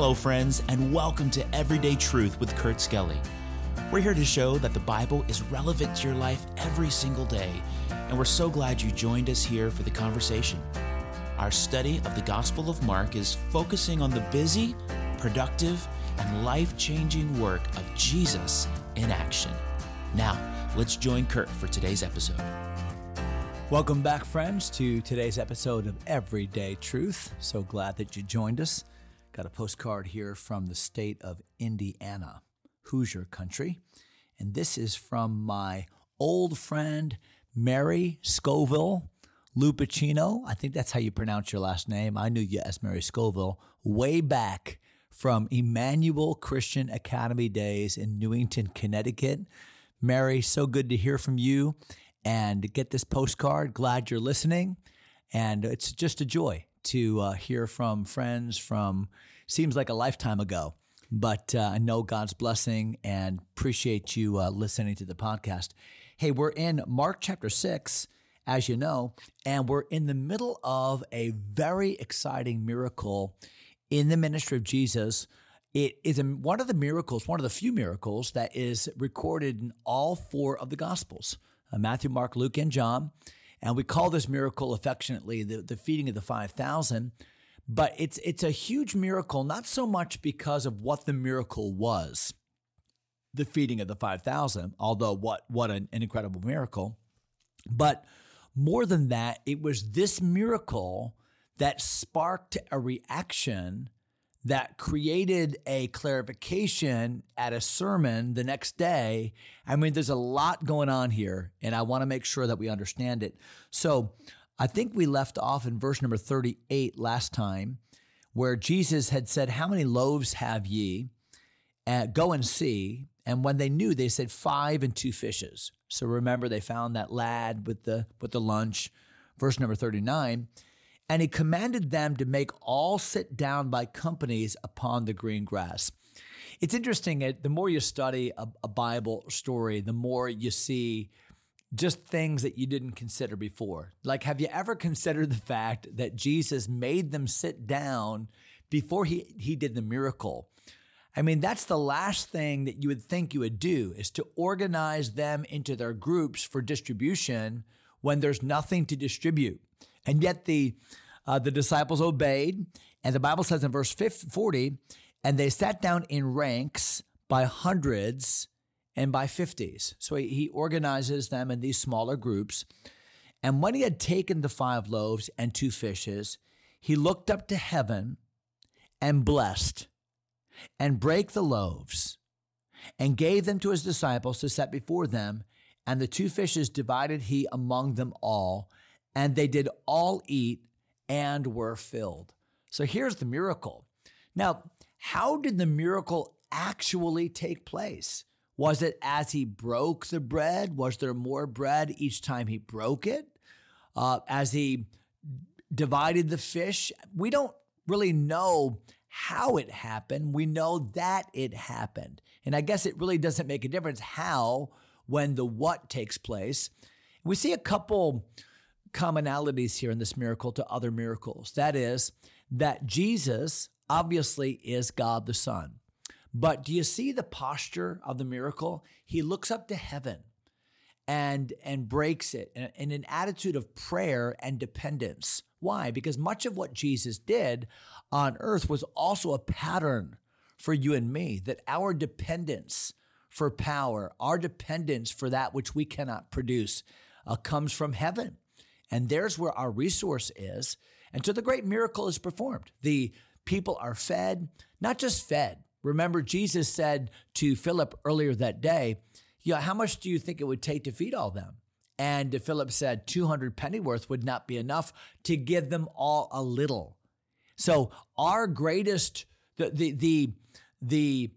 Hello, friends, and welcome to Everyday Truth with Kurt Skelly. We're here to show that the Bible is relevant to your life every single day, and we're so glad you joined us here for the conversation. Our study of the Gospel of Mark is focusing on the busy, productive, and life changing work of Jesus in action. Now, let's join Kurt for today's episode. Welcome back, friends, to today's episode of Everyday Truth. So glad that you joined us. Got a postcard here from the state of Indiana, Hoosier country. And this is from my old friend, Mary Scoville Lupacino. I think that's how you pronounce your last name. I knew you as Mary Scoville way back from Emmanuel Christian Academy days in Newington, Connecticut. Mary, so good to hear from you and get this postcard. Glad you're listening. And it's just a joy to uh, hear from friends from seems like a lifetime ago. But uh, I know God's blessing and appreciate you uh, listening to the podcast. Hey, we're in Mark chapter 6 as you know, and we're in the middle of a very exciting miracle in the ministry of Jesus. It is one of the miracles, one of the few miracles that is recorded in all four of the Gospels uh, Matthew, Mark, Luke, and John. And we call this miracle affectionately the, the feeding of the 5,000. But it's, it's a huge miracle, not so much because of what the miracle was, the feeding of the 5,000, although what, what an, an incredible miracle, but more than that, it was this miracle that sparked a reaction that created a clarification at a sermon the next day. I mean, there's a lot going on here, and I want to make sure that we understand it. So I think we left off in verse number 38 last time, where Jesus had said, How many loaves have ye? Uh, go and see. And when they knew, they said, Five and two fishes. So remember, they found that lad with the with the lunch, verse number 39. And he commanded them to make all sit down by companies upon the green grass. It's interesting, the more you study a, a Bible story, the more you see just things that you didn't consider before. Like, have you ever considered the fact that Jesus made them sit down before he, he did the miracle? I mean, that's the last thing that you would think you would do is to organize them into their groups for distribution when there's nothing to distribute. And yet the uh, the disciples obeyed, and the Bible says in verse 50, 40, and they sat down in ranks by hundreds and by fifties. So he, he organizes them in these smaller groups. And when he had taken the five loaves and two fishes, he looked up to heaven and blessed and brake the loaves and gave them to his disciples to set before them. And the two fishes divided he among them all, and they did all eat and were filled. So here's the miracle. Now, how did the miracle actually take place? Was it as he broke the bread? Was there more bread each time he broke it? Uh, as he divided the fish? We don't really know how it happened. We know that it happened. And I guess it really doesn't make a difference how when the what takes place. We see a couple commonalities here in this miracle to other miracles. That is, that Jesus obviously is God the Son. But do you see the posture of the miracle? He looks up to heaven and and breaks it in, in an attitude of prayer and dependence. Why? Because much of what Jesus did on earth was also a pattern for you and me, that our dependence for power, our dependence for that which we cannot produce, uh, comes from heaven. And there's where our resource is. And so the great miracle is performed. The people are fed, not just fed. Remember, Jesus said to Philip earlier that day, yeah, how much do you think it would take to feed all them? And Philip said 200 pennyworth would not be enough to give them all a little. So our greatest, the, the, the, the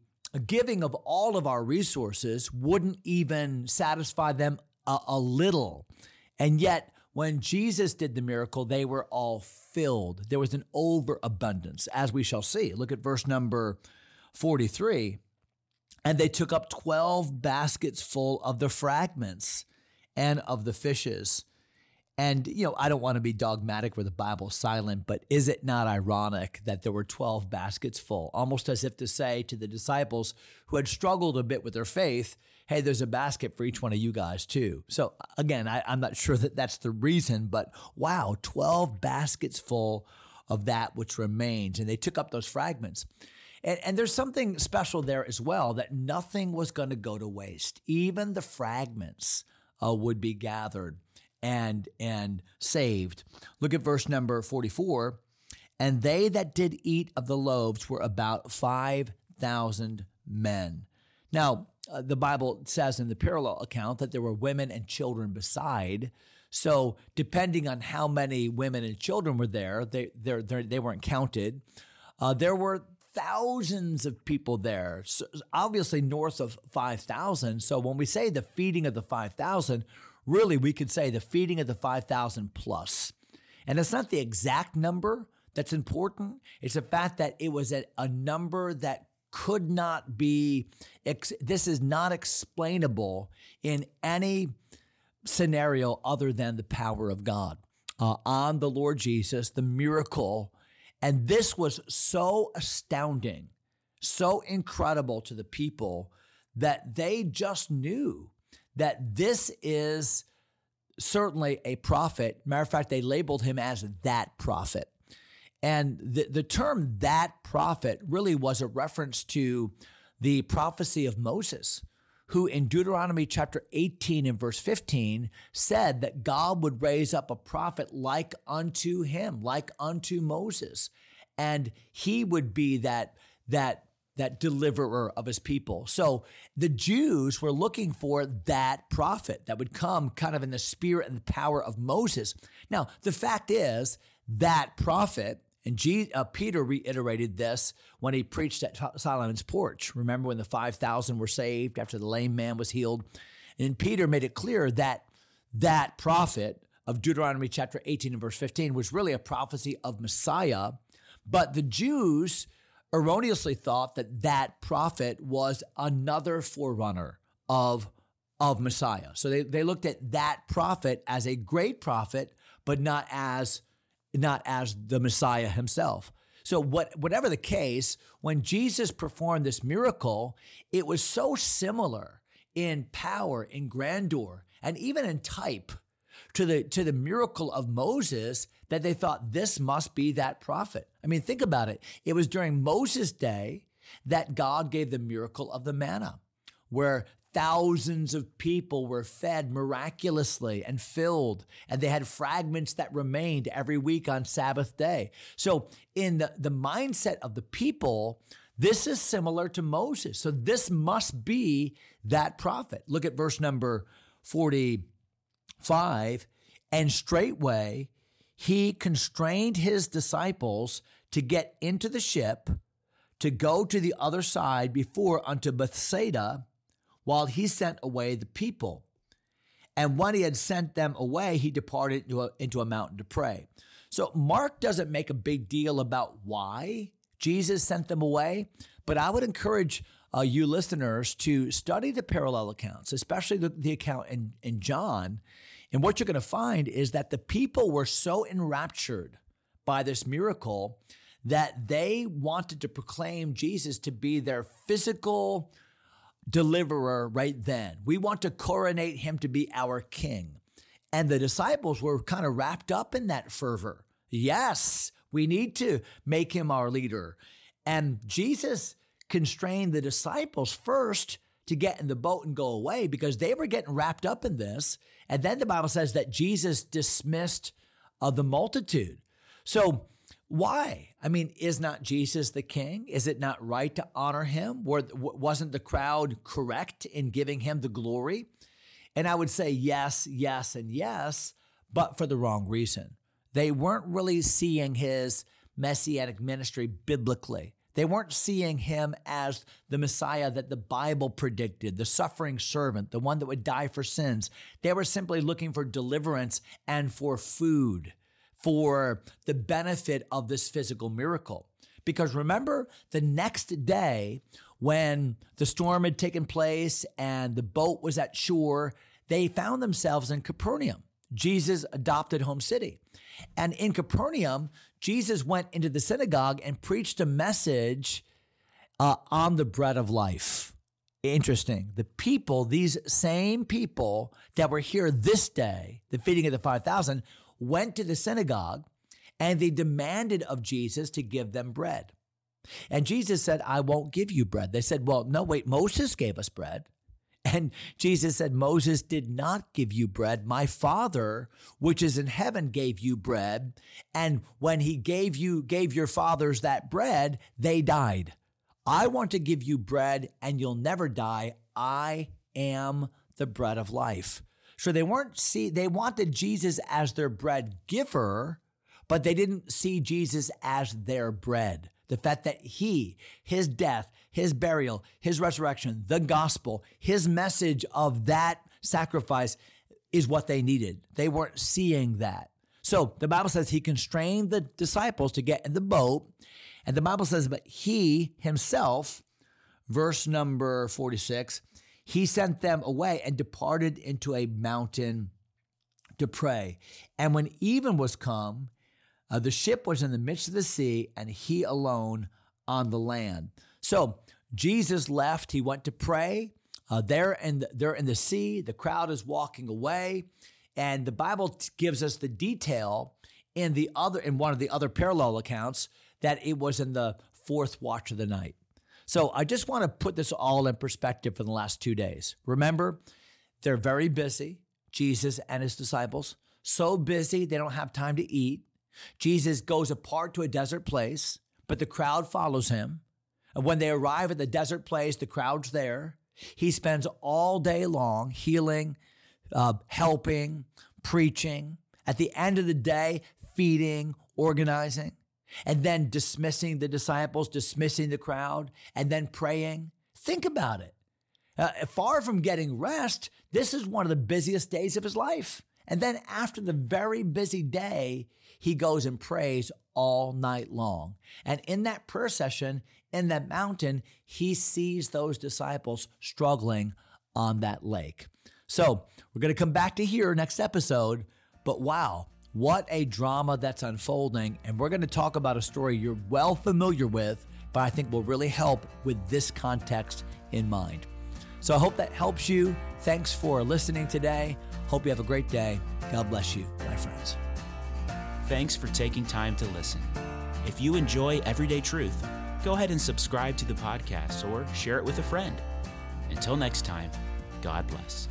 giving of all of our resources wouldn't even satisfy them a, a little. And yet, when Jesus did the miracle, they were all filled. There was an overabundance, as we shall see. Look at verse number 43. And they took up 12 baskets full of the fragments and of the fishes. And, you know, I don't want to be dogmatic where the Bible's silent, but is it not ironic that there were 12 baskets full, almost as if to say to the disciples who had struggled a bit with their faith, hey, there's a basket for each one of you guys too. So again, I, am not sure that that's the reason, but wow, 12 baskets full of that which remains. And they took up those fragments. And, and there's something special there as well that nothing was going to go to waste. Even the fragments uh, would be gathered and and saved. Look at verse number 44. And they that did eat of the loaves were about 5,000 men. Now, uh, the Bible says in the parallel account that there were women and children beside. So, depending on how many women and children were there, they, they, they weren't counted. Uh, there were thousands of people there, so obviously north of 5,000. So, when we say the feeding of the 5,000, really we could say the feeding of the 5,000 plus. And it's not the exact number that's important, it's the fact that it was a, a number that could not be, ex- this is not explainable in any scenario other than the power of God uh, on the Lord Jesus, the miracle. And this was so astounding, so incredible to the people that they just knew that this is certainly a prophet. Matter of fact, they labeled him as that prophet. And the, the term that prophet really was a reference to the prophecy of Moses, who in Deuteronomy chapter 18 and verse 15 said that God would raise up a prophet like unto him, like unto Moses. And he would be that, that that deliverer of his people. So the Jews were looking for that prophet that would come kind of in the spirit and the power of Moses. Now, the fact is that prophet, and uh, Peter reiterated this when he preached at Solomon's porch. Remember when the 5,000 were saved after the lame man was healed? And Peter made it clear that that prophet of Deuteronomy chapter 18 and verse 15 was really a prophecy of Messiah. But the Jews, erroneously thought that that prophet was another forerunner of, of Messiah. So they, they looked at that prophet as a great prophet, but not as not as the Messiah himself. So what whatever the case, when Jesus performed this miracle, it was so similar in power, in grandeur, and even in type to the to the miracle of Moses that they thought this must be that prophet. I mean, think about it. It was during Moses' day that God gave the miracle of the manna, where thousands of people were fed miraculously and filled, and they had fragments that remained every week on Sabbath day. So, in the, the mindset of the people, this is similar to Moses. So, this must be that prophet. Look at verse number 45. And straightway he constrained his disciples to get into the ship to go to the other side before unto Bethsaida while he sent away the people. And when he had sent them away, he departed into a, into a mountain to pray. So Mark doesn't make a big deal about why Jesus sent them away, but I would encourage uh, you listeners to study the parallel accounts, especially the, the account in, in John, and what you're going to find is that the people were so enraptured by this miracle that they wanted to proclaim Jesus to be their physical deliverer right then. We want to coronate him to be our king. And the disciples were kind of wrapped up in that fervor. Yes, we need to make him our leader. And Jesus constrained the disciples first to get in the boat and go away because they were getting wrapped up in this. And then the Bible says that Jesus dismissed uh, the multitude. So, why? I mean, is not Jesus the king? Is it not right to honor him? wasn't the crowd correct in giving him the glory? And I would say yes, yes, and yes, but for the wrong reason. They weren't really seeing his messianic ministry biblically. They weren't seeing him as the Messiah that the Bible predicted, the suffering servant, the one that would die for sins. They were simply looking for deliverance and for food, for the benefit of this physical miracle. Because remember, the next day, when the storm had taken place and the boat was at shore, they found themselves in Capernaum. Jesus' adopted home city. And in Capernaum, Jesus went into the synagogue and preached a message uh, on the bread of life. Interesting. The people, these same people that were here this day, the feeding of the 5,000, went to the synagogue and they demanded of Jesus to give them bread. And Jesus said, I won't give you bread. They said, Well, no, wait, Moses gave us bread. And Jesus said, Moses did not give you bread. My Father, which is in heaven, gave you bread. And when he gave you, gave your fathers that bread, they died. I want to give you bread and you'll never die. I am the bread of life. So they weren't see, they wanted Jesus as their bread giver, but they didn't see Jesus as their bread. The fact that he, his death, his burial, his resurrection, the gospel, his message of that sacrifice is what they needed. They weren't seeing that. So the Bible says he constrained the disciples to get in the boat. And the Bible says, but he himself, verse number 46, he sent them away and departed into a mountain to pray. And when even was come, uh, the ship was in the midst of the sea, and he alone on the land. So Jesus left. He went to pray. Uh, there and the, they're in the sea. The crowd is walking away, and the Bible gives us the detail in the other in one of the other parallel accounts that it was in the fourth watch of the night. So I just want to put this all in perspective for the last two days. Remember, they're very busy. Jesus and his disciples so busy they don't have time to eat. Jesus goes apart to a desert place, but the crowd follows him. And when they arrive at the desert place, the crowd's there. He spends all day long healing, uh, helping, preaching. At the end of the day, feeding, organizing, and then dismissing the disciples, dismissing the crowd, and then praying. Think about it. Uh, far from getting rest, this is one of the busiest days of his life. And then after the very busy day, he goes and prays all night long. And in that prayer session, in that mountain, he sees those disciples struggling on that lake. So we're going to come back to here next episode. But wow, what a drama that's unfolding. And we're going to talk about a story you're well familiar with, but I think will really help with this context in mind. So I hope that helps you. Thanks for listening today. Hope you have a great day. God bless you, my friends. Thanks for taking time to listen. If you enjoy Everyday Truth, go ahead and subscribe to the podcast or share it with a friend. Until next time, God bless.